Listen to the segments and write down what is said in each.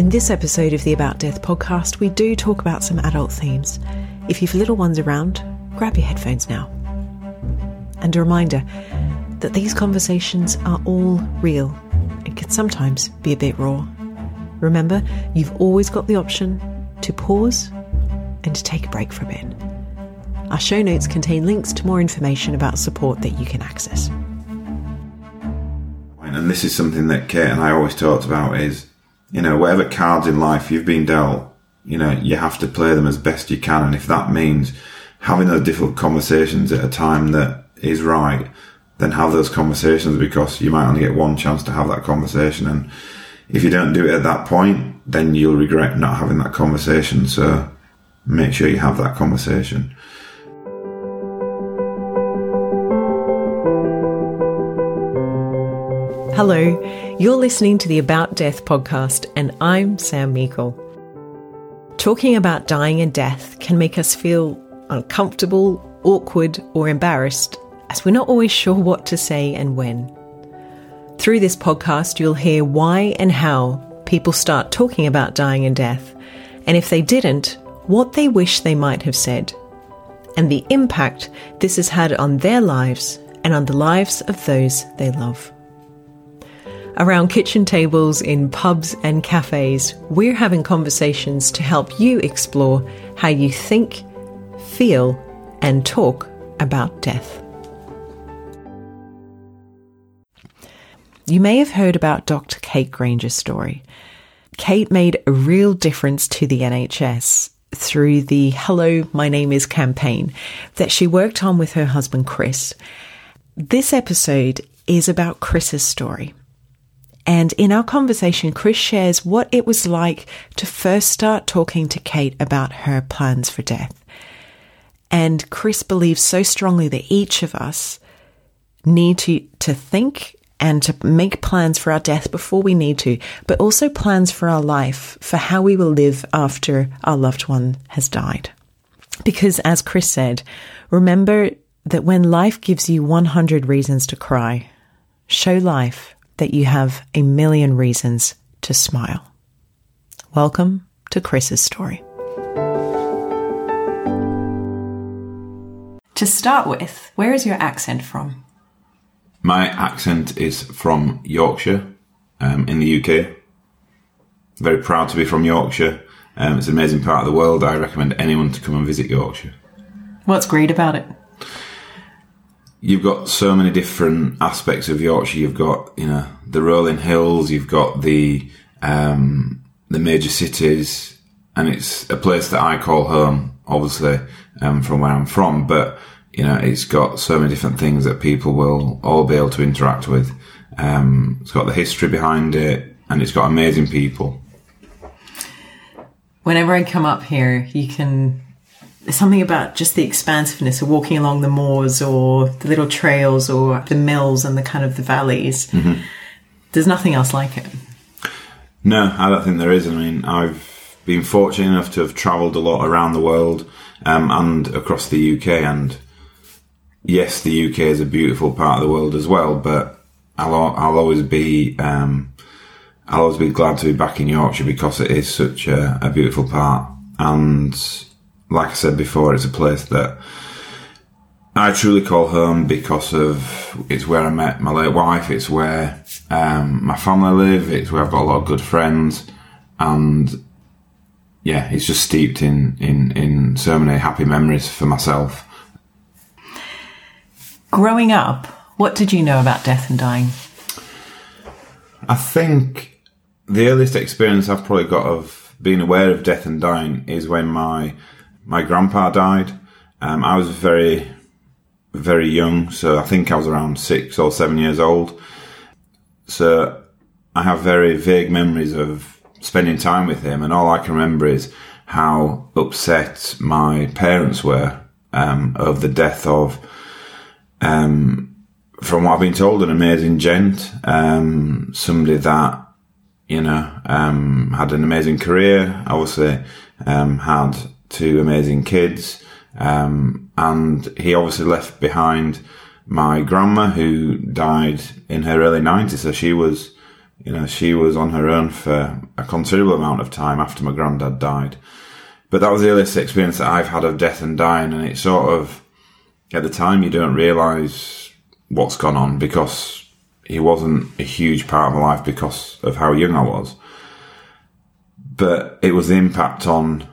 In this episode of the About Death podcast, we do talk about some adult themes. If you've little ones around, grab your headphones now. And a reminder that these conversations are all real and can sometimes be a bit raw. Remember, you've always got the option to pause and to take a break for a bit. Our show notes contain links to more information about support that you can access. And this is something that Kate and I always talked about is, you know, whatever cards in life you've been dealt, you know, you have to play them as best you can. And if that means having those difficult conversations at a time that is right, then have those conversations because you might only get one chance to have that conversation. And if you don't do it at that point, then you'll regret not having that conversation. So make sure you have that conversation. Hello, you're listening to the About Death podcast, and I'm Sam Meikle. Talking about dying and death can make us feel uncomfortable, awkward, or embarrassed, as we're not always sure what to say and when. Through this podcast, you'll hear why and how people start talking about dying and death, and if they didn't, what they wish they might have said, and the impact this has had on their lives and on the lives of those they love. Around kitchen tables in pubs and cafes, we're having conversations to help you explore how you think, feel, and talk about death. You may have heard about Dr. Kate Granger's story. Kate made a real difference to the NHS through the Hello, My Name is campaign that she worked on with her husband Chris. This episode is about Chris's story. And in our conversation, Chris shares what it was like to first start talking to Kate about her plans for death. And Chris believes so strongly that each of us need to, to think and to make plans for our death before we need to, but also plans for our life, for how we will live after our loved one has died. Because as Chris said, remember that when life gives you 100 reasons to cry, show life that you have a million reasons to smile. Welcome to Chris's story. To start with, where is your accent from? My accent is from Yorkshire um, in the UK. Very proud to be from Yorkshire. Um, it's an amazing part of the world. I recommend anyone to come and visit Yorkshire. What's great about it? You've got so many different aspects of Yorkshire. You've got, you know, the rolling hills, you've got the, um, the major cities, and it's a place that I call home, obviously, um, from where I'm from, but, you know, it's got so many different things that people will all be able to interact with. Um, it's got the history behind it, and it's got amazing people. Whenever I come up here, you can there's something about just the expansiveness of walking along the moors or the little trails or the mills and the kind of the valleys. Mm-hmm. There's nothing else like it. No, I don't think there is. I mean, I've been fortunate enough to have travelled a lot around the world um, and across the UK. And yes, the UK is a beautiful part of the world as well. But I'll I'll always be um, I'll always be glad to be back in Yorkshire because it is such a, a beautiful part and like I said before, it's a place that I truly call home because of it's where I met my late wife. It's where um, my family live. It's where I've got a lot of good friends, and yeah, it's just steeped in in in so many happy memories for myself. Growing up, what did you know about death and dying? I think the earliest experience I've probably got of being aware of death and dying is when my my grandpa died. Um, I was very, very young, so I think I was around six or seven years old. So I have very vague memories of spending time with him, and all I can remember is how upset my parents were um, of the death of, um, from what I've been told, an amazing gent, um, somebody that you know um, had an amazing career, obviously um, had two amazing kids. Um, and he obviously left behind my grandma who died in her early 90s. So she was You know, she was on her own for a considerable amount of time after my granddad died. But that was the earliest experience that I've had of death and dying, and it sort of, at the time, you don't realise what's gone on because he wasn't a huge part of my life because of how young I was. But it was the impact on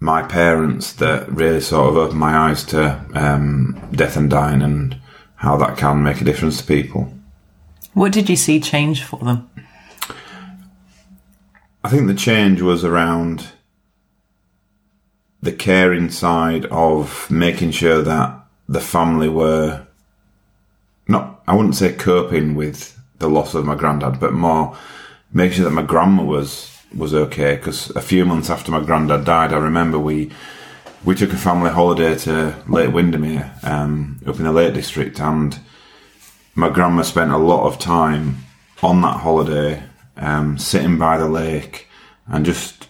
my parents that really sort of opened my eyes to um, death and dying and how that can make a difference to people. What did you see change for them? I think the change was around the caring side of making sure that the family were not, I wouldn't say coping with the loss of my granddad, but more making sure that my grandma was was okay. Because a few months after my granddad died, I remember we we took a family holiday to Lake Windermere um, up in the Lake District, and my grandma spent a lot of time on that holiday, um, sitting by the lake, and just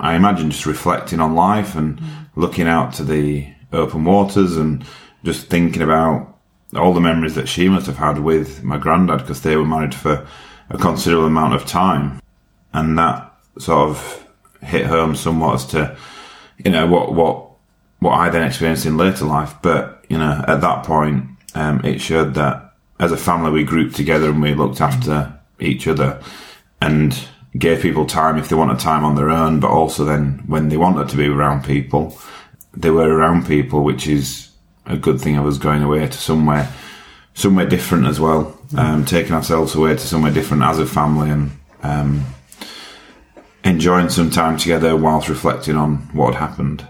I imagine just reflecting on life and mm. looking out to the open waters and just thinking about all the memories that she must have had with my granddad because they were married for a considerable amount of time, and that sort of hit home somewhat as to you know what what what I then experienced in later life. But you know, at that point, um, it showed that as a family we grouped together and we looked after each other and gave people time if they wanted time on their own, but also then when they wanted to be around people, they were around people, which is a good thing. I was going away to somewhere, somewhere different as well, um, taking ourselves away to somewhere different as a family and um, enjoying some time together whilst reflecting on what had happened.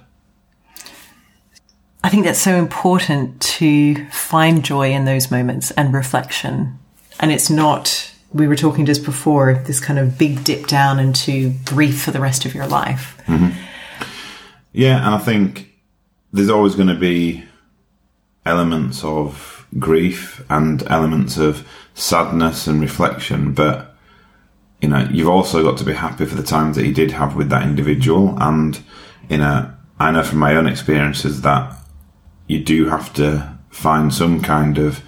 I think that's so important to find joy in those moments and reflection. And it's not, we were talking just before, this kind of big dip down into grief for the rest of your life. Mm-hmm. Yeah, and I think there's always going to be elements of grief and elements of sadness and reflection, but you know, you've also got to be happy for the times that you did have with that individual. And, you know, I know from my own experiences that you do have to find some kind of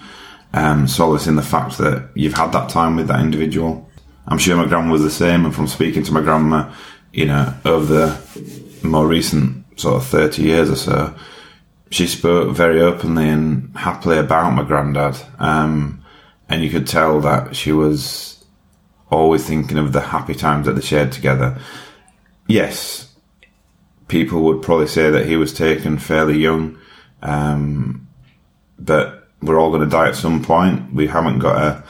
um, solace in the fact that you've had that time with that individual. I'm sure my grandma was the same, and from speaking to my grandma, you know, over the more recent sort of 30 years or so, she spoke very openly and happily about my granddad. Um, and you could tell that she was always thinking of the happy times that they shared together. Yes, people would probably say that he was taken fairly young, um, but we're all going to die at some point. We haven't got a,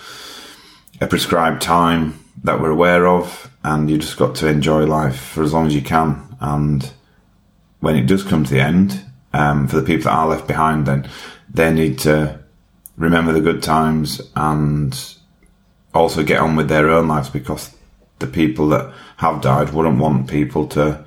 a prescribed time that we're aware of, and you just got to enjoy life for as long as you can. And when it does come to the end, um, for the people that are left behind, then they need to remember the good times and also get on with their own lives because the people that have died wouldn't want people to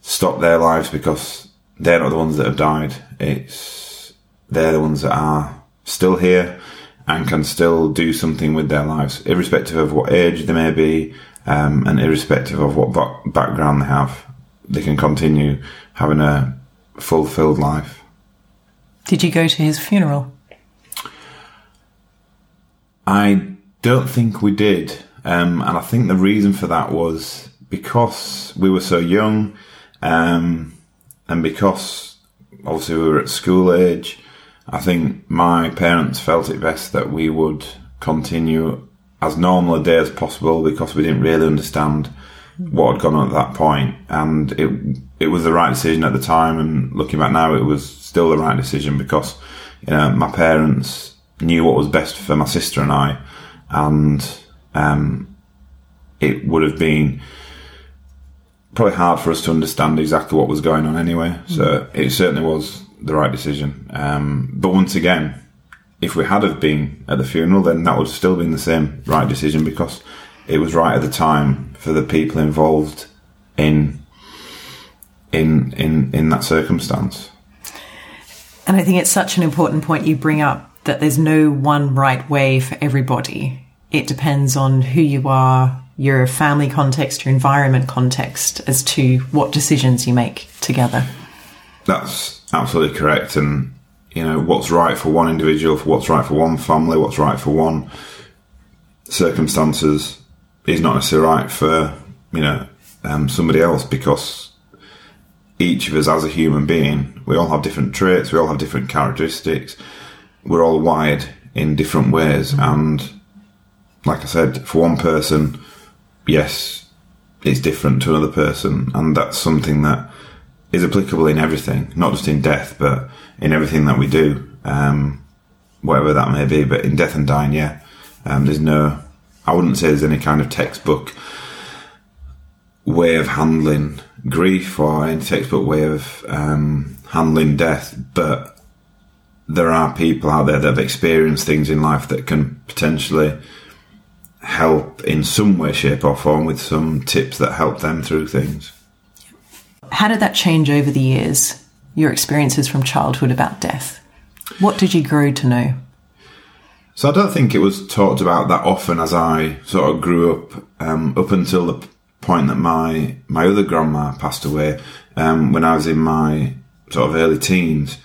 stop their lives because they're not the ones that have died. It's they're the ones that are still here and can still do something with their lives, irrespective of what age they may be, um, and irrespective of what background they have. They can continue having a fulfilled life. Did you go to his funeral? I don't think we did. Um, and I think the reason for that was because we were so young, um, and because obviously we were at school age. I think my parents felt it best that we would continue as normal a day as possible because we didn't really understand what had gone on at that point, and it it was the right decision at the time. And looking back now, it was still the right decision because you know my parents knew what was best for my sister and I, and um, it would have been probably hard for us to understand exactly what was going on anyway. So mm-hmm. it certainly was the right decision. Um, but once again, if we had have been at the funeral, then that would have still been the same right decision because it was right at the time for the people involved in in in in that circumstance. And I think it's such an important point you bring up that there's no one right way for everybody. It depends on who you are, your family context, your environment context, as to what decisions you make together. That's absolutely correct. And, you know, what's right for one individual, for what's right for one family, what's right for one circumstances is not necessarily right for you know um, somebody else because each of us as a human being, we all have different traits, we all have different characteristics, we're all wired in different ways, and like I said, for one person, yes, it's different to another person, and that's something that is applicable in everything, not just in death, but in everything that we do, um, whatever that may be. But in death and dying, yeah, um, there's no, I wouldn't say there's any kind of textbook way of handling grief or any textbook way of um, handling death, but there are people out there that have experienced things in life that can potentially help in some way, shape, or form with some tips that help them through things. How did that change over the years? Your experiences from childhood about death? What did you grow to know? So I don't think it was talked about that often as I sort of grew up, um, up until the point that my my other grandma passed away um, when I was in my sort of early teens,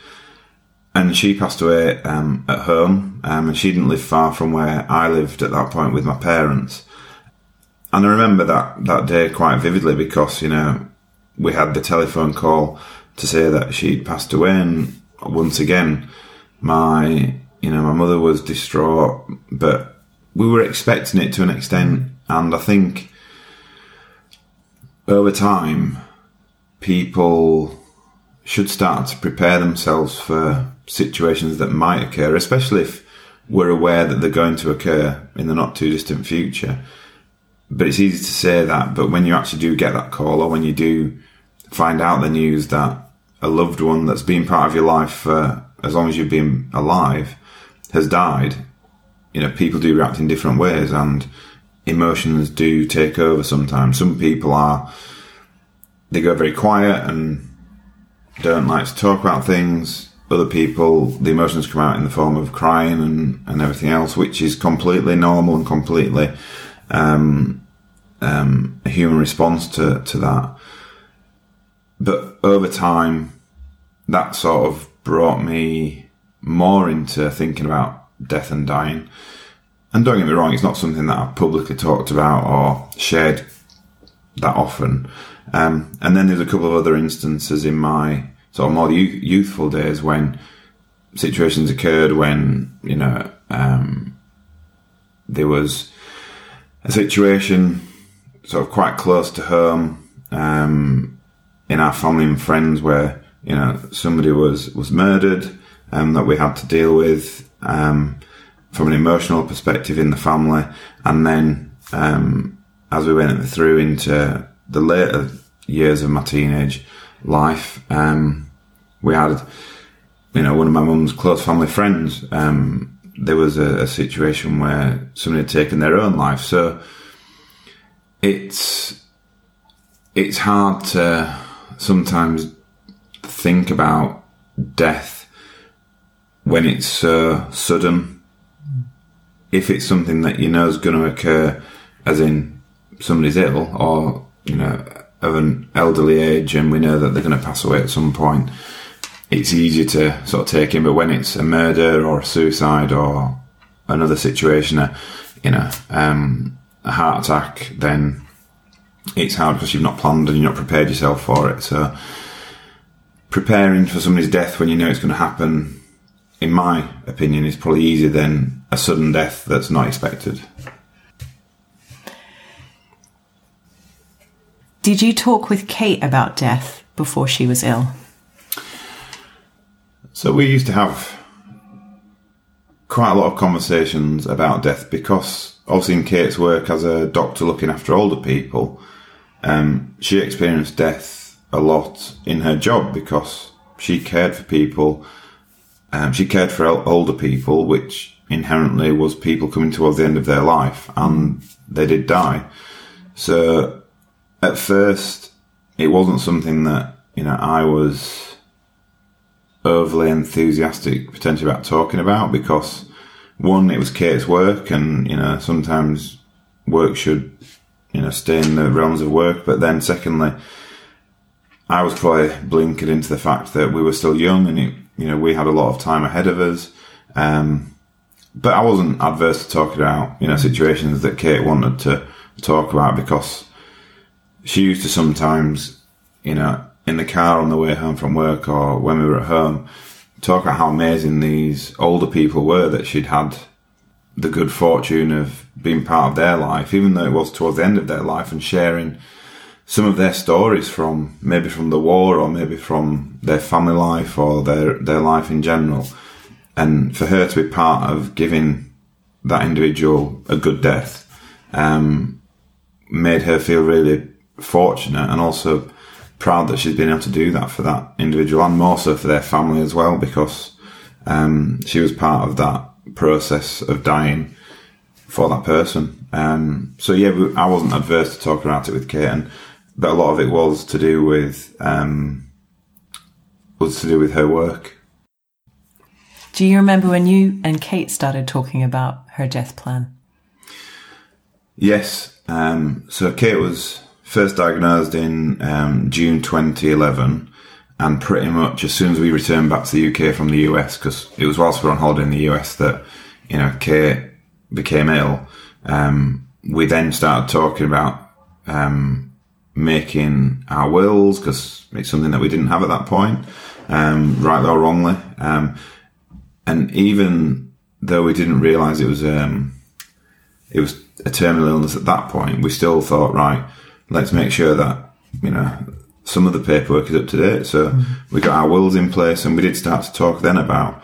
and she passed away um, at home, um, and she didn't live far from where I lived at that point with my parents. And I remember that that day quite vividly because you know we had the telephone call to say that she'd passed away, and once again, my you know my mother was distraught, but we were expecting it to an extent, and I think over time, people should start to prepare themselves for situations that might occur, especially if we're aware that they're going to occur in the not too distant future. But it's easy to say that, but when you actually do get that call or when you do find out the news that a loved one that's been part of your life for as long as you've been alive has died, you know, people do react in different ways and emotions do take over sometimes. Some people are, they go very quiet and don't like to talk about things. Other people, the emotions come out in the form of crying and, and everything else, which is completely normal and completely um, um, a human response to, to that. But over time, that sort of brought me more into thinking about death and dying. And don't get me wrong, it's not something that I've publicly talked about or shared that often. Um, and then there's a couple of other instances in my sort of more youthful days when situations occurred when, you know, um, there was a situation sort of quite close to home um, in our family and friends where, you know, somebody was, was murdered um, that we had to deal with. Um, from an emotional perspective in the family. And then, um, as we went through into the later years of my teenage life, um, we had, you know, one of my mum's close family friends. Um, there was a, a, situation where somebody had taken their own life. So it's, it's hard to sometimes think about death when it's so sudden if it's something that you know is going to occur, as in somebody's ill or you know of an elderly age, and we know that they're going to pass away at some point, it's easier to sort of take in. But when it's a murder or a suicide or another situation, a, you know, um, a heart attack, then it's hard because you've not planned and you are not prepared yourself for it. So preparing for somebody's death when you know it's going to happen in my opinion, is probably easier than a sudden death that's not expected. Did you talk with Kate about death before she was ill? So we used to have quite a lot of conversations about death because obviously in Kate's work as a doctor looking after older people, um, she experienced death a lot in her job because she cared for people um, she cared for older people, which inherently was people coming towards the end of their life, and they did die. So at first, it wasn't something that you know I was overly enthusiastic potentially about talking about because one, it was Kate's work, and you know sometimes work should you know stay in the realms of work, but then secondly. I was quite blinkered into the fact that we were still young and it you know, we had a lot of time ahead of us. Um, but I wasn't adverse to talking about, you know, situations that Kate wanted to talk about because she used to sometimes, you know, in the car on the way home from work or when we were at home, talk about how amazing these older people were that she'd had the good fortune of being part of their life, even though it was towards the end of their life, and sharing some of their stories from maybe from the war or maybe from their family life or their their life in general. And for her to be part of giving that individual a good death um, made her feel really fortunate and also proud that she's been able to do that for that individual and more so for their family as well because um, she was part of that process of dying for that person. Um, so yeah, I wasn't adverse to talking about it with Kate, and, but a lot of it was to do with um, was to do with her work. Do you remember when you and Kate started talking about her death plan? Yes. Um, so Kate was first diagnosed in um, June 2011, and pretty much as soon as we returned back to the UK from the US, because it was whilst we were on holiday in the US that you know Kate became ill. Um, we then started talking about um, making our wills because it's something that we didn't have at that point, um, rightly or wrongly. Um, and even though we didn't realise it was um, it was a terminal illness at that point, we still thought, right, let's make sure that you know some of the paperwork is up to date. So mm-hmm. we got our wills in place and we did start to talk then about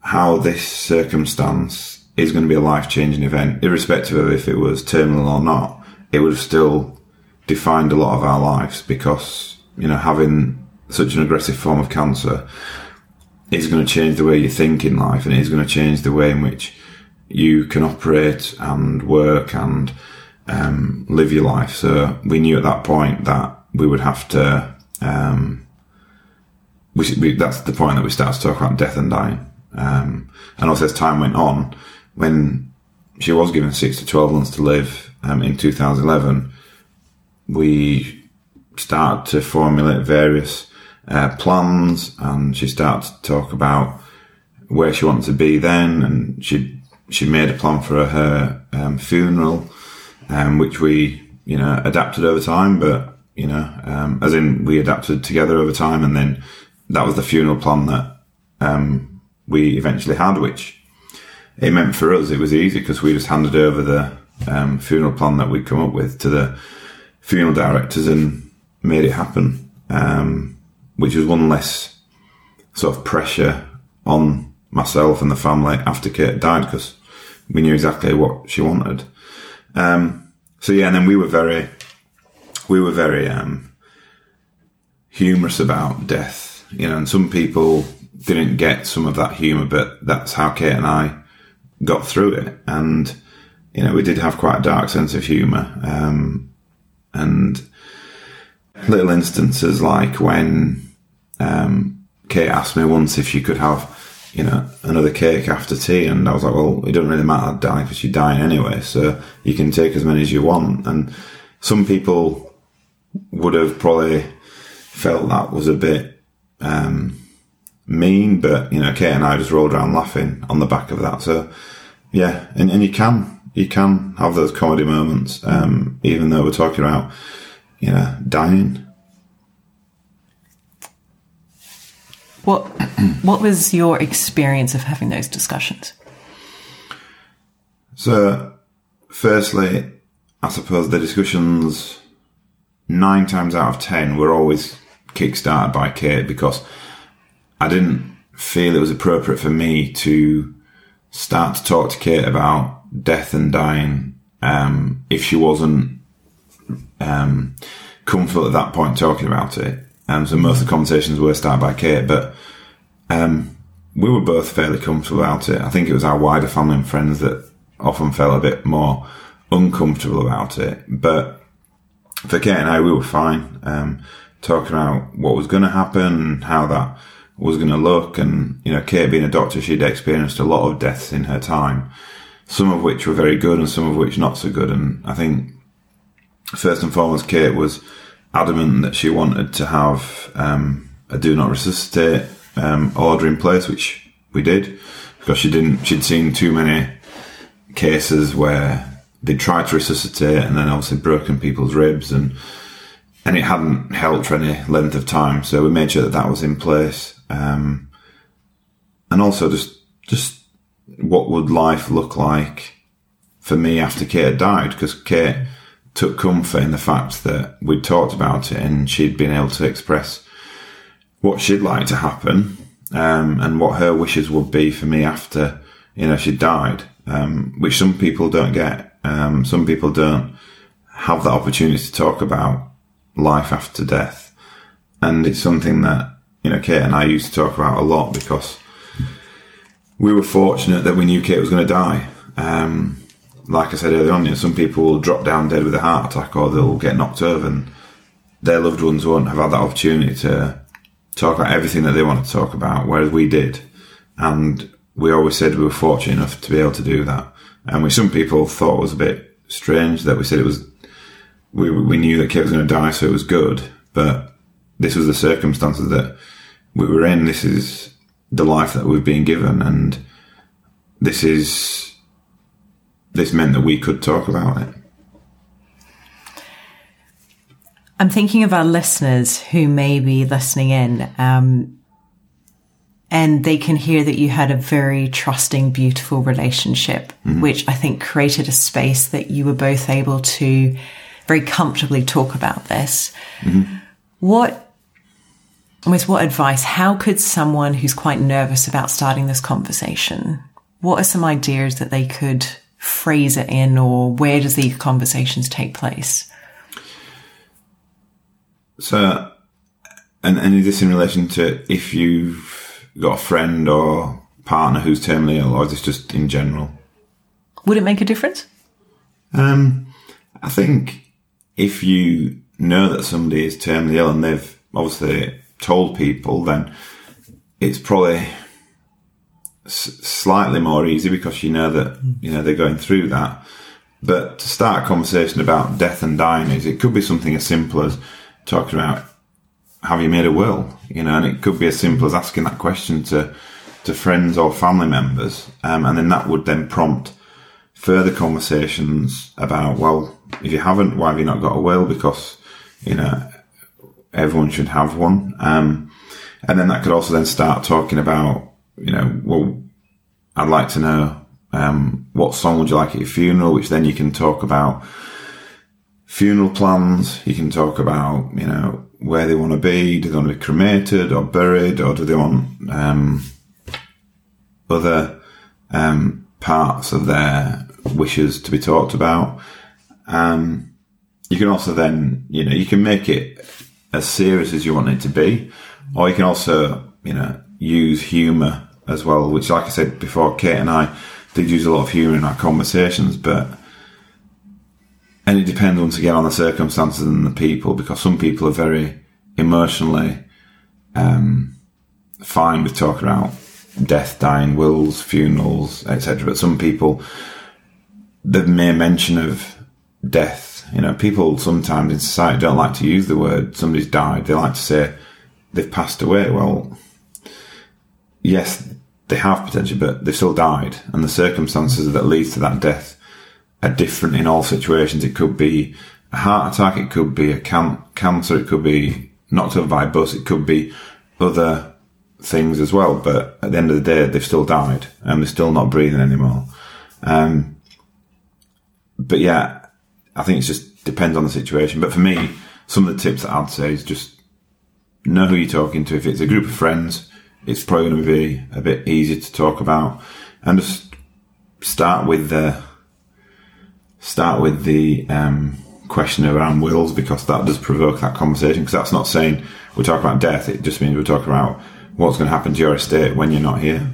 how this circumstance is going to be a life changing event, irrespective of if it was terminal or not. It would have still defined a lot of our lives because, you know, having such an aggressive form of cancer is going to change the way you think in life and it is going to change the way in which you can operate and work and um, live your life. So we knew at that point that we would have to. Um, we, we, that's the point that we started to talk about death and dying. Um, and also as time went on, when she was given six to twelve months to live um, in 2011, we started to formulate various uh, plans, and she started to talk about where she wanted to be then, and she she made a plan for her um, funeral, um, which we you know adapted over time, but you know, um, as in we adapted together over time, and then that was the funeral plan that um, we eventually had, which it meant for us it was easy because we just handed over the um, funeral plan that we'd come up with to the funeral directors and made it happen, um, which was one less sort of pressure on myself and the family after Kate died because we knew exactly what she wanted. Um, so yeah, and then we were very we were very um, humorous about death, you know, and some people didn't get some of that humour, but that's how Kate and I got through it. And, you know, we did have quite a dark sense of humour. Um, and little instances like when um, Kate asked me once if she could have, you know, another cake after tea, and I was like, well, it doesn't really matter, die because you're dying anyway, so you can take as many as you want. And some people would have probably felt that was a bit um, mean, but you know, Kate and I just rolled around laughing on the back of that. So yeah, and, and you can you can have those comedy moments, um, even though we're talking about you know dying. What what was your experience of having those discussions? So, firstly, I suppose the discussions nine times out of ten were always kickstarted by Kate because I didn't feel it was appropriate for me to start to talk to Kate about death and dying um, if she wasn't um, comfortable at that point talking about it. Um, so most of the conversations were started by Kate, but um, we were both fairly comfortable about it. I think it was our wider family and friends that often felt a bit more uncomfortable about it. But for Kate and I, we were fine. Um, talking about what was going to happen, how that was going to look, and you know, Kate being a doctor, she'd experienced a lot of deaths in her time, some of which were very good and some of which not so good. And I think first and foremost, Kate was adamant that she wanted to have um, a do not resuscitate um, order in place, which we did because she didn't. She'd seen too many cases where they tried to resuscitate and then obviously broken people's ribs and and it hadn't helped for any length of time. So we made sure that that was in place. Um, and also just just what would life look like for me after Kate died? Because Kate took comfort in the fact that we'd talked about it and she'd been able to express what she'd like to happen um, and what her wishes would be for me after you know she died, um, which some people don't get. Um, some people don't have that opportunity to talk about life after death, and it's something that you know Kate and I used to talk about a lot because we were fortunate that we knew Kate was going to die. Um, like I said earlier on, you know, some people will drop down dead with a heart attack or they'll get knocked over and their loved ones won't have had that opportunity to talk about everything that they want to talk about, whereas we did. And we always said we were fortunate enough to be able to do that. And which some people thought it was a bit strange that we said it was, we, we knew that Kate was going to die, so it was good. But this was the circumstances that we were in. This is the life that we've been given. And this is, this meant that we could talk about it. I'm thinking of our listeners who may be listening in, um, and they can hear that you had a very trusting, beautiful relationship, mm-hmm. which I think created a space that you were both able to very comfortably talk about this. Mm-hmm. What, almost what advice, how could someone who's quite nervous about starting this conversation, what are some ideas that they could phrase it in, or where does these conversations take place? So, and, and is this in relation to if you've got a friend or partner who's terminally ill, or is this just in general? Would it make a difference? Um, I think if you know that somebody is terminally ill and they've obviously told people, then it's probably s- slightly more easy because you know that you know they're going through that. But to start a conversation about death and dying is it could be something as simple as talking about have you made a will? You know, and it could be as simple as asking that question to to friends or family members, um, and then that would then prompt further conversations about well, if you haven't, why have you not got a will? Because you know everyone should have one, um, and then that could also then start talking about you know well, I'd like to know um, what song would you like at your funeral, which then you can talk about funeral plans. You can talk about, you know, where they want to be. Do they want to be cremated or buried, or do they want um, other um, parts of their wishes to be talked about? Um, you can also then, you know, you can make it as serious as you want it to be, or you can also, you know, use humour as well. Which, like I said before, Kate and I did use a lot of humour in our conversations, but and it depends once again on the circumstances and the people because some people are very emotionally um, fine with talking about death, dying, wills, funerals, etc. But some people, the mere mention of death, you know, people sometimes in society don't like to use the word somebody's died. They like to say they've passed away. Well, yes, they have potentially, but they've still died, and the circumstances that lead to that death are different in all situations. It could be a heart attack, it could be a can- cancer, it could be knocked over by a bus, it could be other things as well. But at the end of the day, they've still died and they're still not breathing anymore. Um, but yeah, I think it just depends on the situation. But for me, some of the tips that I'd say is just know who you're talking to. If it's a group of friends, it's probably going to be a bit easier to talk about and just start with the start with the um, question around wills because that does provoke that conversation. Because that's not saying we're talking about death; it just means we're talking about what's going to happen to your estate when you're not here.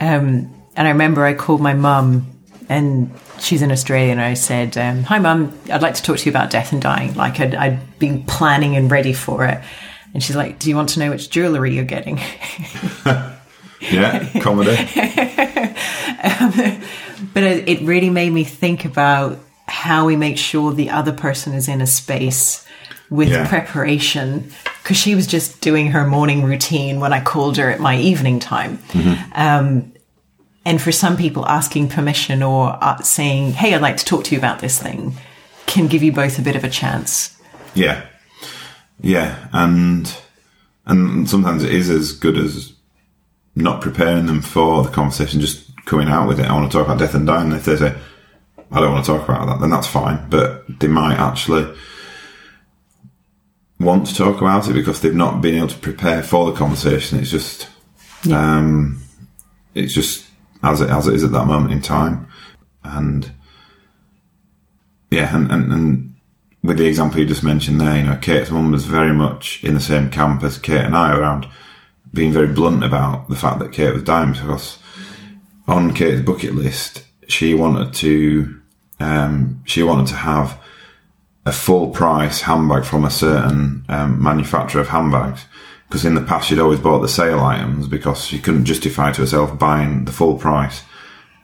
Um, and I remember I called my mum, and she's in Australia, and I said, um, "Hi, mum, I'd like to talk to you about death and dying. Like I'd, I'd been planning and ready for it." And she's like, "Do you want to know which jewellery you're getting?" yeah, comedy. um, but it really made me think about how we make sure the other person is in a space with yeah. preparation because she was just doing her morning routine when I called her at my evening time. Mm-hmm. Um, And for some people, asking permission or uh, saying, hey, I'd like to talk to you about this thing can give you both a bit of a chance. Yeah. Yeah. And, and sometimes it is as good as not preparing them for the conversation, just coming out with it. I want to talk about death and dying. If they say, I don't want to talk about that, then that's fine. But they might actually want to talk about it because they've not been able to prepare for the conversation. It's just, yeah. um, it's just as it as it is at that moment in time, and yeah, and, and, and with the example you just mentioned there, you know, Kate's mum was very much in the same camp as Kate and I around being very blunt about the fact that Kate was dying because on Kate's bucket list, she wanted to, um, she wanted to have a full price handbag from a certain um, manufacturer of handbags. Because in the past she'd always bought the sale items because she couldn't justify to herself buying the full price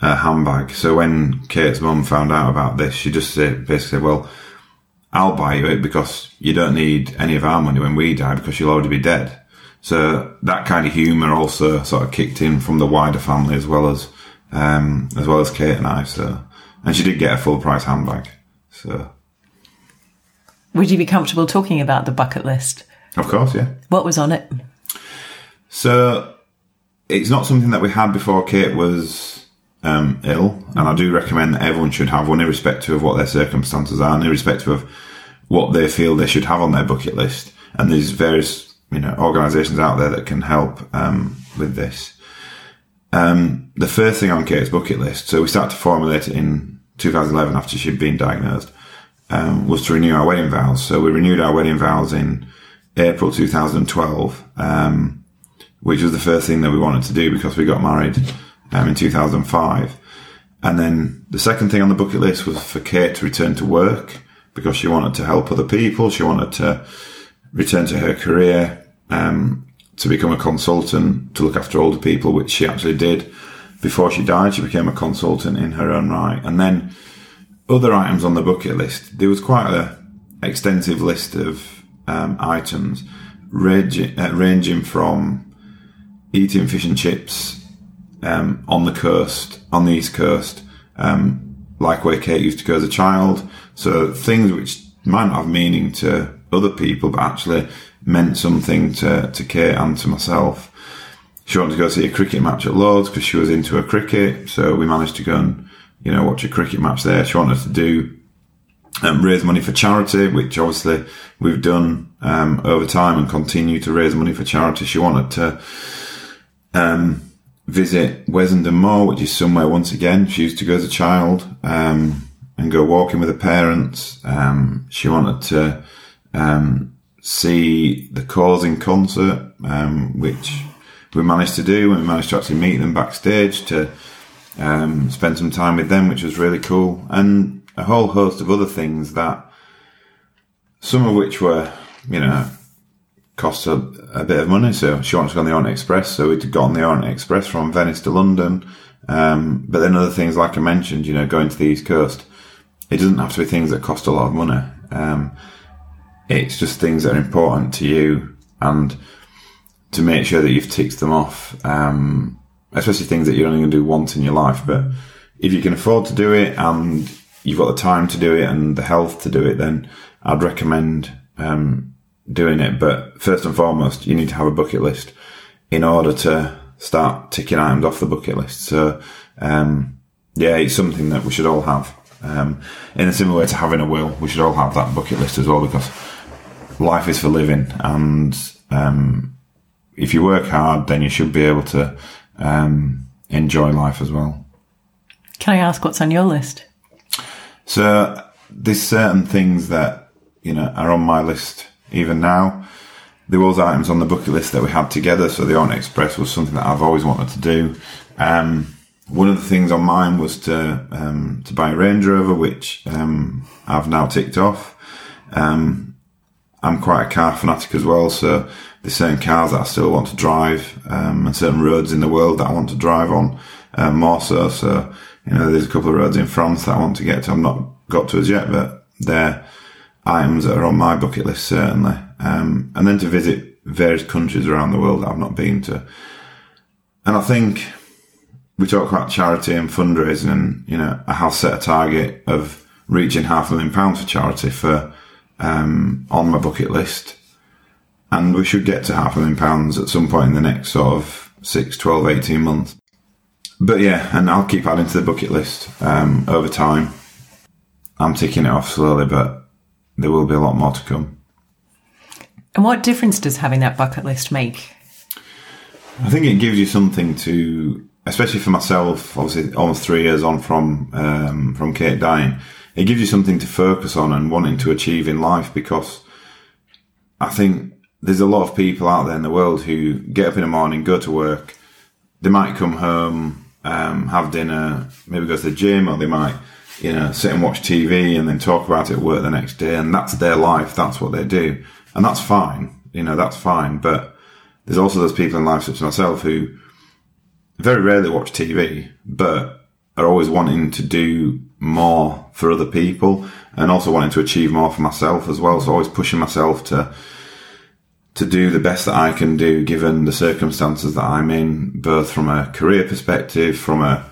uh, handbag. So when Kate's mum found out about this, she just said, basically said, well, I'll buy you it because you don't need any of our money when we die because you'll already be dead. So that kind of humour also sort of kicked in from the wider family as well as, um, as well as Kate and I. So, and she did get a full price handbag. So would you be comfortable talking about the bucket list? Of course, yeah. What was on it? So it's not something that we had before Kate was um, ill, and I do recommend that everyone should have one, irrespective of what their circumstances are, and irrespective of what they feel they should have on their bucket list. And there's various you know organisations out there that can help um, with this. Um, the first thing on Kate's bucket list, so we started to formulate it in 2011 after she'd been diagnosed um, was to renew our wedding vows. So we renewed our wedding vows in April 2012, um, which was the first thing that we wanted to do because we got married um, in 2005. And then the second thing on the bucket list was for Kate to return to work because she wanted to help other people. She wanted to return to her career, um, to become a consultant, to look after older people, which she actually did before she died. She became a consultant in her own right. And then other items on the bucket list, there was quite a extensive list of um, items ranging, uh, ranging from eating fish and chips um, on the coast, on the east coast, um, like where Kate used to go as a child. So things which might not have meaning to other people, but actually meant something to, to Kate and to myself. She wanted to go see a cricket match at Lords because she was into her cricket. So we managed to go and you know, watch a cricket match there. She wanted to do um, raise money for charity, which obviously we've done um, over time and continue to raise money for charity. She wanted to um, visit Wessenden Moor, which is somewhere once again she used to go as a child um, and go walking with her parents. Um, she wanted to um, see the Corrs in concert, which we managed to do, and we managed to actually meet them backstage to um, spent some time with them, which was really cool, and a whole host of other things that some of which were, you know, cost a, a bit of money. So she wanted to go on the Orient Express, so we got on the Orient Express from Venice to London. Um, but then other things, like I mentioned, you know, going to the East Coast, it doesn't have to be things that cost a lot of money. Um, it's just things that are important to you and to make sure that you've ticked them off. Um, especially things that you're only going to do once in your life. But if you can afford to do it and you've got the time to do it and the health to do it, then I'd recommend um, doing it. But first and foremost, you need to have a bucket list in order to start ticking items off the bucket list. So, um, yeah, it's something that we should all have. Um, in a similar way to having a will, we should all have that bucket list as well because life is for living. And um, if you work hard, then you should be able to um, enjoy life as well. Can I ask what's on your list? So there's certain things that you know are on my list even now. There was items on the bucket list that we had together. So the Orient Express was something that I've always wanted to do. Um, one of the things on mine was to um, to buy a Range Rover, which um, I've now ticked off. Um, I'm quite a car fanatic as well, so there's certain cars that I still want to drive, um, and certain roads in the world that I want to drive on, um, more so. So, you know, there's a couple of roads in France that I want to get to. I've not got to as yet, but they're items that are on my bucket list, certainly. Um, and then to visit various countries around the world that I've not been to. And I think we talk about charity and fundraising, and you know, I have set a target of reaching half a million pounds for charity for um, on my bucket list, and we should get to half a million pounds at some point in the next sort of 6, 12, 18 months. But yeah, and I'll keep adding to the bucket list um, over time. I'm ticking it off slowly, but there will be a lot more to come. And what difference does having that bucket list make? I think it gives you something to, especially for myself, obviously almost three years on from um, from Kate dying, it gives you something to focus on and wanting to achieve in life because I think there's a lot of people out there in the world who get up in the morning, go to work, they might come home, um, have dinner, maybe go to the gym, or they might, you know, sit and watch TV and then talk about it at work the next day, and that's their life, that's what they do, and that's fine, you know, that's fine. But there's also those people in life, such as myself, who very rarely watch TV, but are always wanting to do more for other people and also wanting to achieve more for myself as well. So always pushing myself to to do the best that I can do given the circumstances that I'm in, both from a career perspective, from a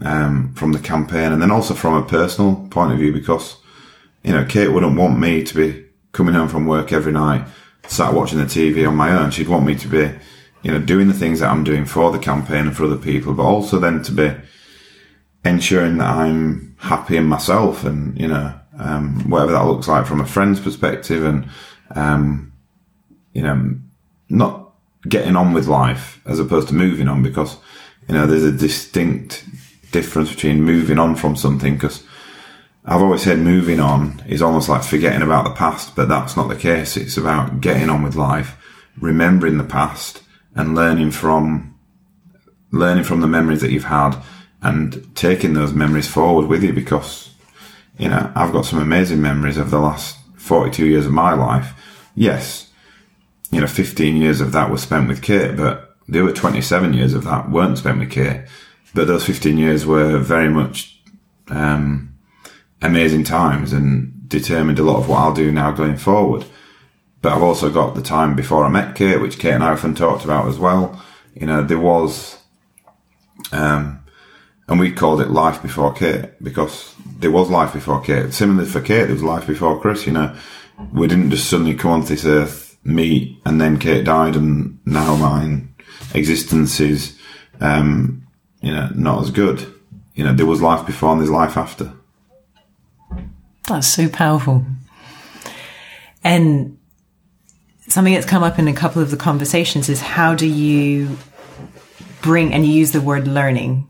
um, from the campaign, and then also from a personal point of view. Because you know, Kate wouldn't want me to be coming home from work every night, sat watching the TV on my own. She'd want me to be, you know, doing the things that I'm doing for the campaign and for other people, but also then to be ensuring that I'm happy in myself and, you know, um, whatever that looks like from a friend's perspective and, um, you know, not getting on with life as opposed to moving on because, you know, there's a distinct difference between moving on from something because I've always said moving on is almost like forgetting about the past, but that's not the case. It's about getting on with life, remembering the past and learning from, learning from the memories that you've had and taking those memories forward with you because, you know, I've got some amazing memories of the last 42 years of my life. Yes, you know, 15 years of that was spent with Kate, but the other 27 years of that weren't spent with Kate. But those 15 years were very much um, amazing times and determined a lot of what I'll do now going forward. But I've also got the time before I met Kate, which Kate and I often talked about as well. You know, there was, um, and we called it life before Kate because there was life before Kate. Similarly for Kate, there was life before Chris. You know, we didn't just suddenly come onto this earth, meet, and then Kate died, and now mine existence is, um, you know, not as good. You know, there was life before and there's life after. That's so powerful. And something that's come up in a couple of the conversations is how do you bring, and you use the word learning.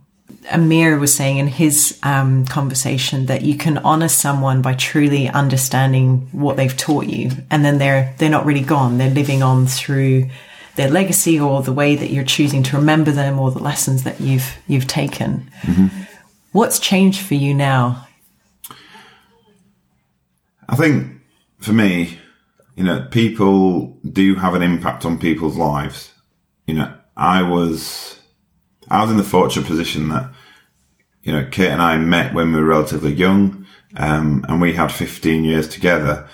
Amir was saying in his um, conversation that you can honor someone by truly understanding what they've taught you, and then they're they're not really gone. They're living on through their legacy or the way that you're choosing to remember them or the lessons that you've you've taken. Mm-hmm. What's changed for you now I think for me, you know, people do have an impact on people's lives. You know, I was, I was in the fortunate position that, you know, Kate and I met when we were relatively young, um, and we had 15 years together.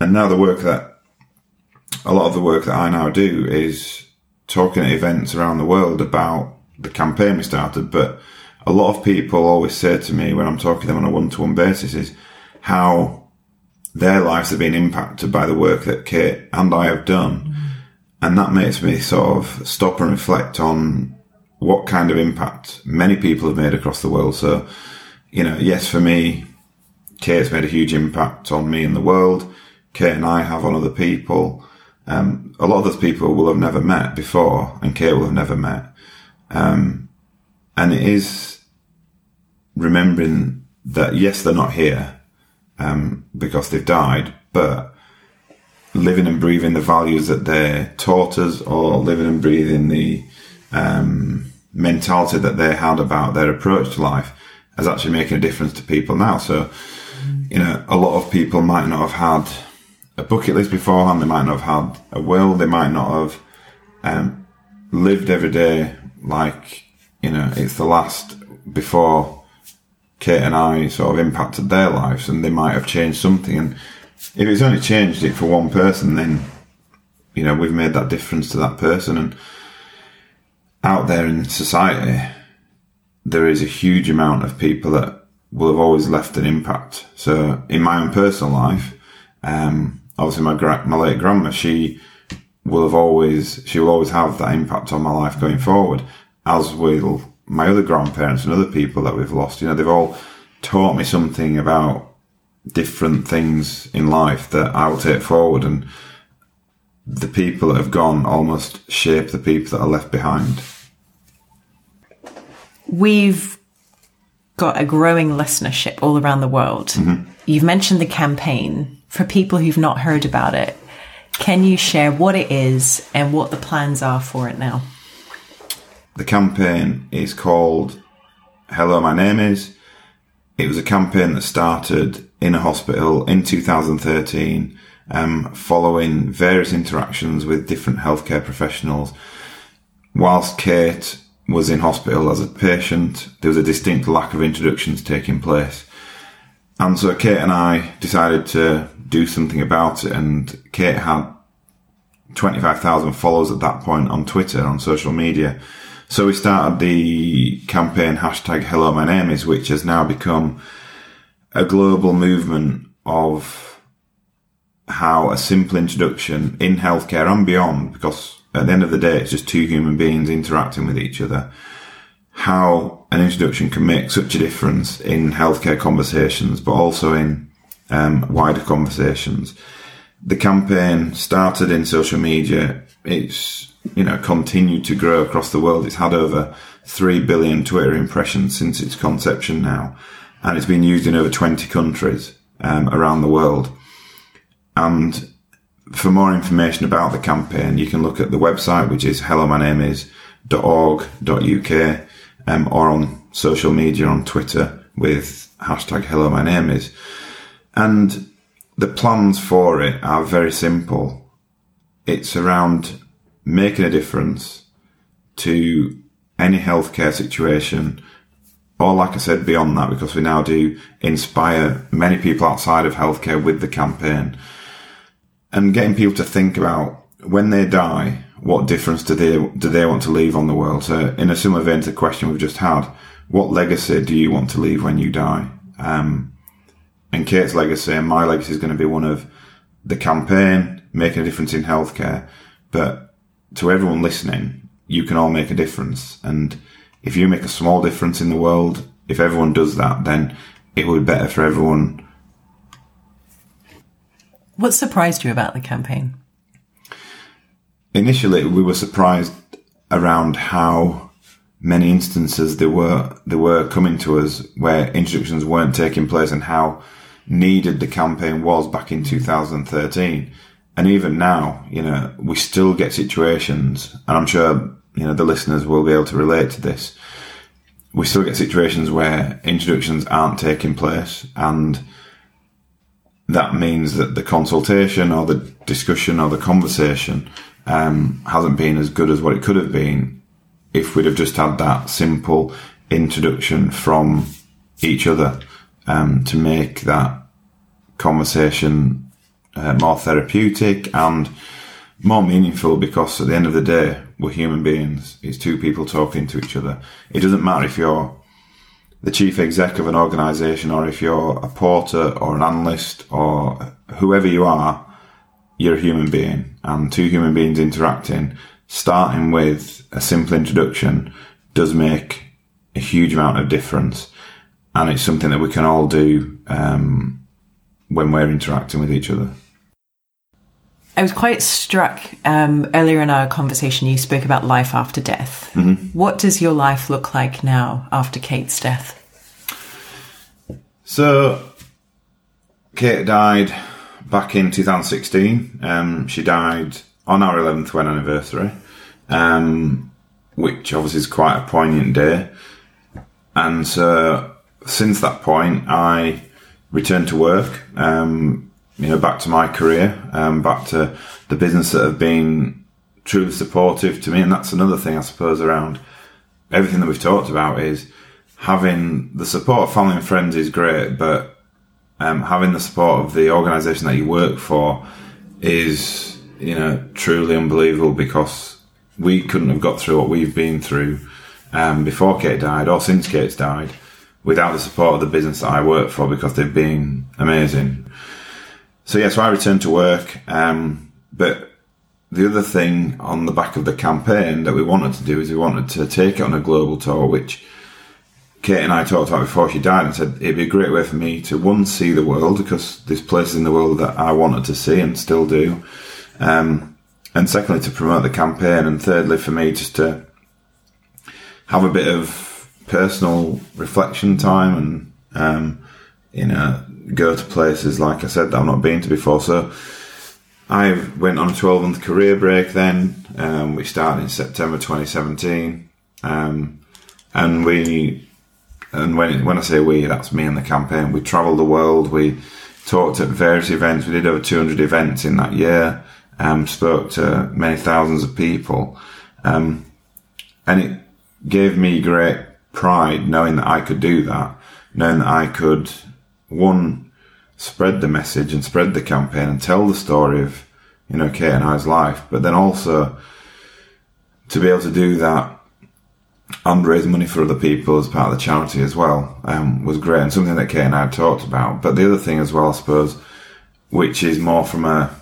And now the work that, a lot of the work that I now do is talking at events around the world about the campaign we started. But a lot of people always say to me when I'm talking to them on a one to one basis is, how their lives have been impacted by the work that Kate and I have done. And that makes me sort of stop and reflect on what kind of impact many people have made across the world. So, you know, yes, for me, Kate's made a huge impact on me and the world. Kate and I have on other people. Um, a lot of those people will have never met before and Kate will have never met. Um, and it is remembering that yes, they're not here, um, because they've died, but living and breathing the values that they taught us, or living and breathing the um, mentality that they had about their approach to life, is actually making a difference to people now. So, you know, a lot of people might not have had a bucket list beforehand. They might not have had a will. They might not have um, lived every day like you know it's the last before Kate and I sort of impacted their lives and they might have changed something. And if it's only changed it for one person, then, you know, we've made that difference to that person. And out there in society, there is a huge amount of people that will have always left an impact. So in my own personal life, um, obviously my gra- my late grandma, she will have always she will always have that impact on my life going forward, as will my other grandparents and other people that we've lost. You know, they've all taught me something about different things in life that I will take forward and the people that have gone almost shape the people that are left behind. We've got a growing listenership all around the world. Mm-hmm. You've mentioned the campaign. For people who've not heard about it, can you share what it is and what the plans are for it now? The campaign is called Hello, My Name Is. It was a campaign that started in a hospital in 2013 um, following various interactions with different healthcare professionals. Whilst Kate was in hospital as a patient, there was a distinct lack of introductions taking place. And so Kate and I decided to do something about it. And Kate had 25,000 followers at that point on Twitter, on social media. So we started the campaign hashtag Hello My Name Is, which has now become a global movement of how a simple introduction in healthcare and beyond, because at the end of the day, it's just two human beings interacting with each other, how an introduction can make such a difference in healthcare conversations, but also in um, wider conversations. The campaign started in social media. It's, you know, continued to grow across the world. It's had over 3 billion Twitter impressions since its conception now. And it's been used in over 20 countries um, around the world. And for more information about the campaign, you can look at the website, which is hellomynameis.org.uk, um, or on social media on Twitter with hashtag hello my name is. And the plans for it are very simple. It's around making a difference to any healthcare situation, or like I said, beyond that, because we now do inspire many people outside of healthcare with the campaign and getting people to think about when they die, what difference do they do they want to leave on the world? So, in a similar vein to the question we've just had, what legacy do you want to leave when you die? Um, and Kate's legacy and my legacy is going to be one of the campaign making a difference in healthcare. But to everyone listening, you can all make a difference. And if you make a small difference in the world, if everyone does that, then it will be better for everyone what surprised you about the campaign? Initially, we were surprised around how many instances there were there were coming to us where introductions weren't taking place and how needed the campaign was back in 2013 and even now you know we still get situations and i'm sure you know the listeners will be able to relate to this. We still get situations where introductions aren't taking place and that means that the consultation or the discussion or the conversation um, hasn't been as good as what it could have been if we'd have just had that simple introduction from each other um, to make that conversation uh, more therapeutic and more meaningful because at the end of the day, we're human beings. It's two people talking to each other. It doesn't matter if you're the chief exec of an organization or if you're a porter or an analyst or whoever you are, you're a human being and two human beings interacting, starting with a simple introduction does make a huge amount of difference. And it's something that we can all do um, when we're interacting with each other. I was quite struck um, earlier in our conversation. You spoke about life after death. Mm-hmm. What does your life look like now after Kate's death? So, Kate died back in 2016. Um, she died on our 11th wedding anniversary, um, which obviously is quite a poignant day. And so, since that point, I returned to work. Um, you know, back to my career, um, back to the business that have been truly supportive to me. And that's another thing, I suppose, around everything that we've talked about is having the support of family and friends is great, but um, having the support of the organisation that you work for is, you know, truly unbelievable because we couldn't have got through what we've been through um, before Kate died or since Kate's died without the support of the business that I work for because they've been amazing. So yeah, so I returned to work, um, but the other thing on the back of the campaign that we wanted to do is we wanted to take it on a global tour, which Kate and I talked about before she died and said it'd be a great way for me to one see the world because there's places in the world that I wanted to see and still do, um, and secondly to promote the campaign, and thirdly for me just to have a bit of personal reflection time and um, you know go to places like I said that I've not been to before. So I went on a 12 month career break then, um, which started in September 2017. Um, and we, and when, when I say we, that's me and the campaign. We travelled the world. We talked at various events. We did over 200 events in that year. Um, spoke to many thousands of people. Um, and it gave me great pride knowing that I could do that, knowing that I could, one, spread the message and spread the campaign and tell the story of, you know, Kate and I's life, but then also to be able to do that and raise money for other people as part of the charity as well um, was great and something that Kate and I talked about. But the other thing as well, I suppose, which is more from a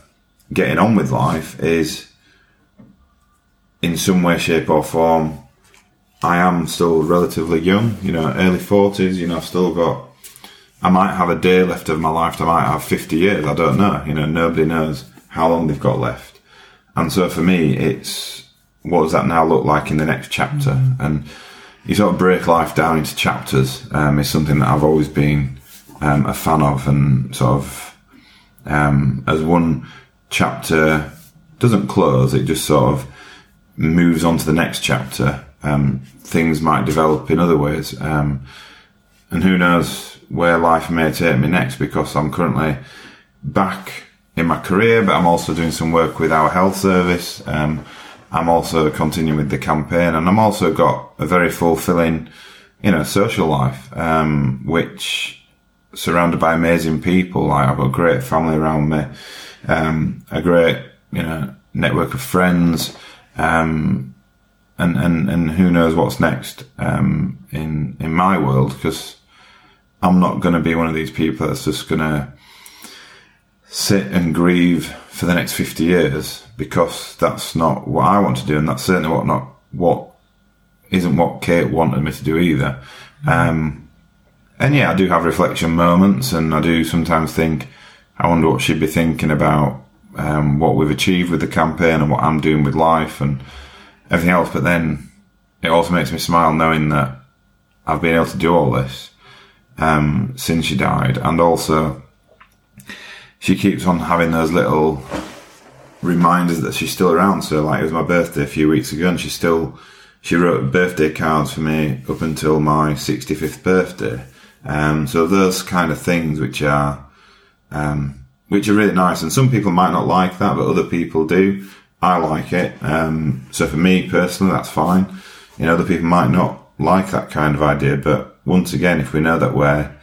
getting on with life, is in some way, shape, or form, I am still relatively young, you know, early 40s, you know, I've still got I might have a day left of my life. I might have 50 years. I don't know. You know, nobody knows how long they've got left. And so for me, it's what does that now look like in the next chapter? Mm-hmm. And you sort of break life down into chapters um, is something that I've always been um, a fan of, and sort of um, as one chapter doesn't close, it just sort of moves on to the next chapter. Um, things might develop in other ways, um, and who knows where life may take me next because I'm currently back in my career, but I'm also doing some work with our health service. Um, I'm also continuing with the campaign, and I'm also got a very fulfilling, you know, social life, um, which surrounded by amazing people. I've got a great family around me, um, a great, you know, network of friends, um, and and and who knows what's next um, in in my world because I'm not going to be one of these people that's just going to sit and grieve for the next 50 years because that's not what I want to do. And that's certainly what not, what isn't what Kate wanted me to do either. Um, and yeah, I do have reflection moments and I do sometimes think, I wonder what she'd be thinking about, um, what we've achieved with the campaign and what I'm doing with life and everything else. But then it also makes me smile knowing that I've been able to do all this um, since she died, and also she keeps on having those little reminders that she's still around. So, like, it was my birthday a few weeks ago, and she still she wrote birthday cards for me up until my 65th birthday. Um, so those kind of things, which are um, which are really nice, and some people might not like that, but other people do. I like it. Um, so for me personally, that's fine. You know, other people might not like that kind of idea, but once again, if we know that we're,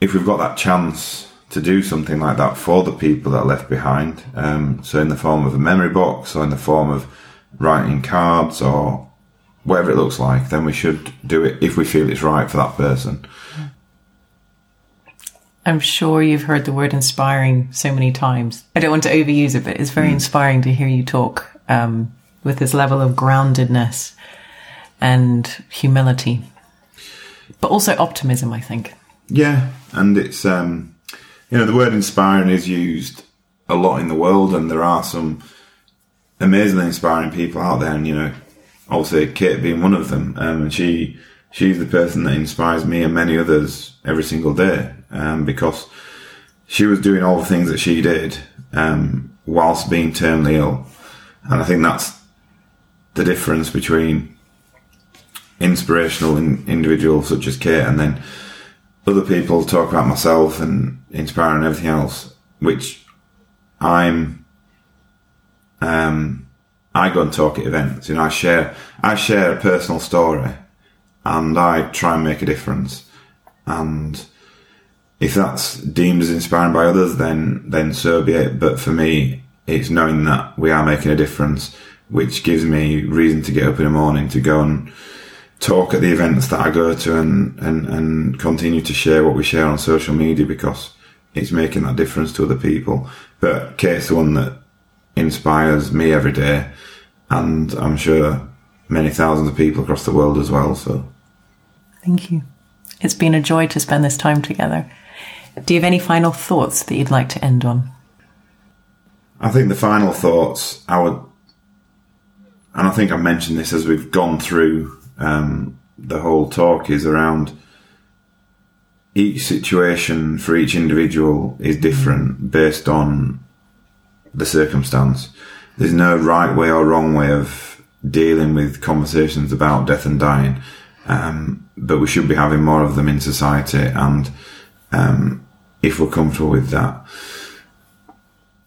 if we've got that chance to do something like that for the people that are left behind, um, so in the form of a memory box or in the form of writing cards or whatever it looks like, then we should do it if we feel it's right for that person. I'm sure you've heard the word inspiring so many times. I don't want to overuse it, but it's very mm. inspiring to hear you talk um, with this level of groundedness and humility but also optimism, I think. Yeah, and it's um, you know the word inspiring is used a lot in the world, and there are some amazingly inspiring people out there, and you know, obviously Kate being one of them, um, and she she's the person that inspires me and many others every single day, um, because she was doing all the things that she did um, whilst being terminally ill, and I think that's the difference between inspirational in, individuals such as Kate, and then other people talk about myself and inspiring and everything else, which I'm, um, I go and talk at events. You know, I share, I share a personal story, and I try and make a difference. And if that's deemed as inspiring by others, then then so be it. But for me, it's knowing that we are making a difference which gives me reason to get up in the morning to go and talk at the events that I go to and, and, and continue to share what we share on social media because it's making that difference to other people. But Kate's the one that inspires me every day, and I'm sure many thousands of people across the world as well. So, thank you. It's been a joy to spend this time together. Do you have any final thoughts that you'd like to end on? I think the final thoughts I would, and I think I mentioned this as we've gone through um, the whole talk, is around each situation for each individual is different based on the circumstance. There's no right way or wrong way of dealing with conversations about death and dying, um, but we should be having more of them in society. And um, if we're comfortable with that,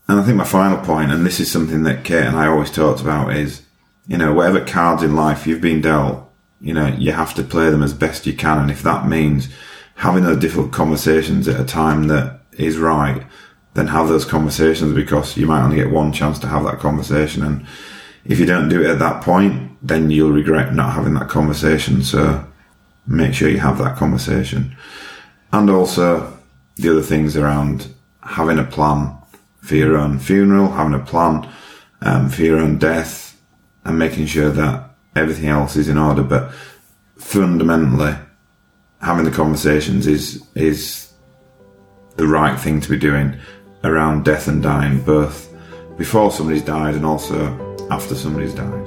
and I think my final point, and this is something that Kate and I always talked about, is you know whatever cards in life you've been dealt, you know you have to play them as best you can, and if that means having those difficult conversations at a time that is right then have those conversations because you might only get one chance to have that conversation. And if you don't do it at that point, then you'll regret not having that conversation. So make sure you have that conversation. And also the other things around having a plan for your own funeral, having a plan um, for your own death, and making sure that everything else is in order. But fundamentally, having the conversations is is the right thing to be doing around death and dying, both before somebody's died and also after somebody's died.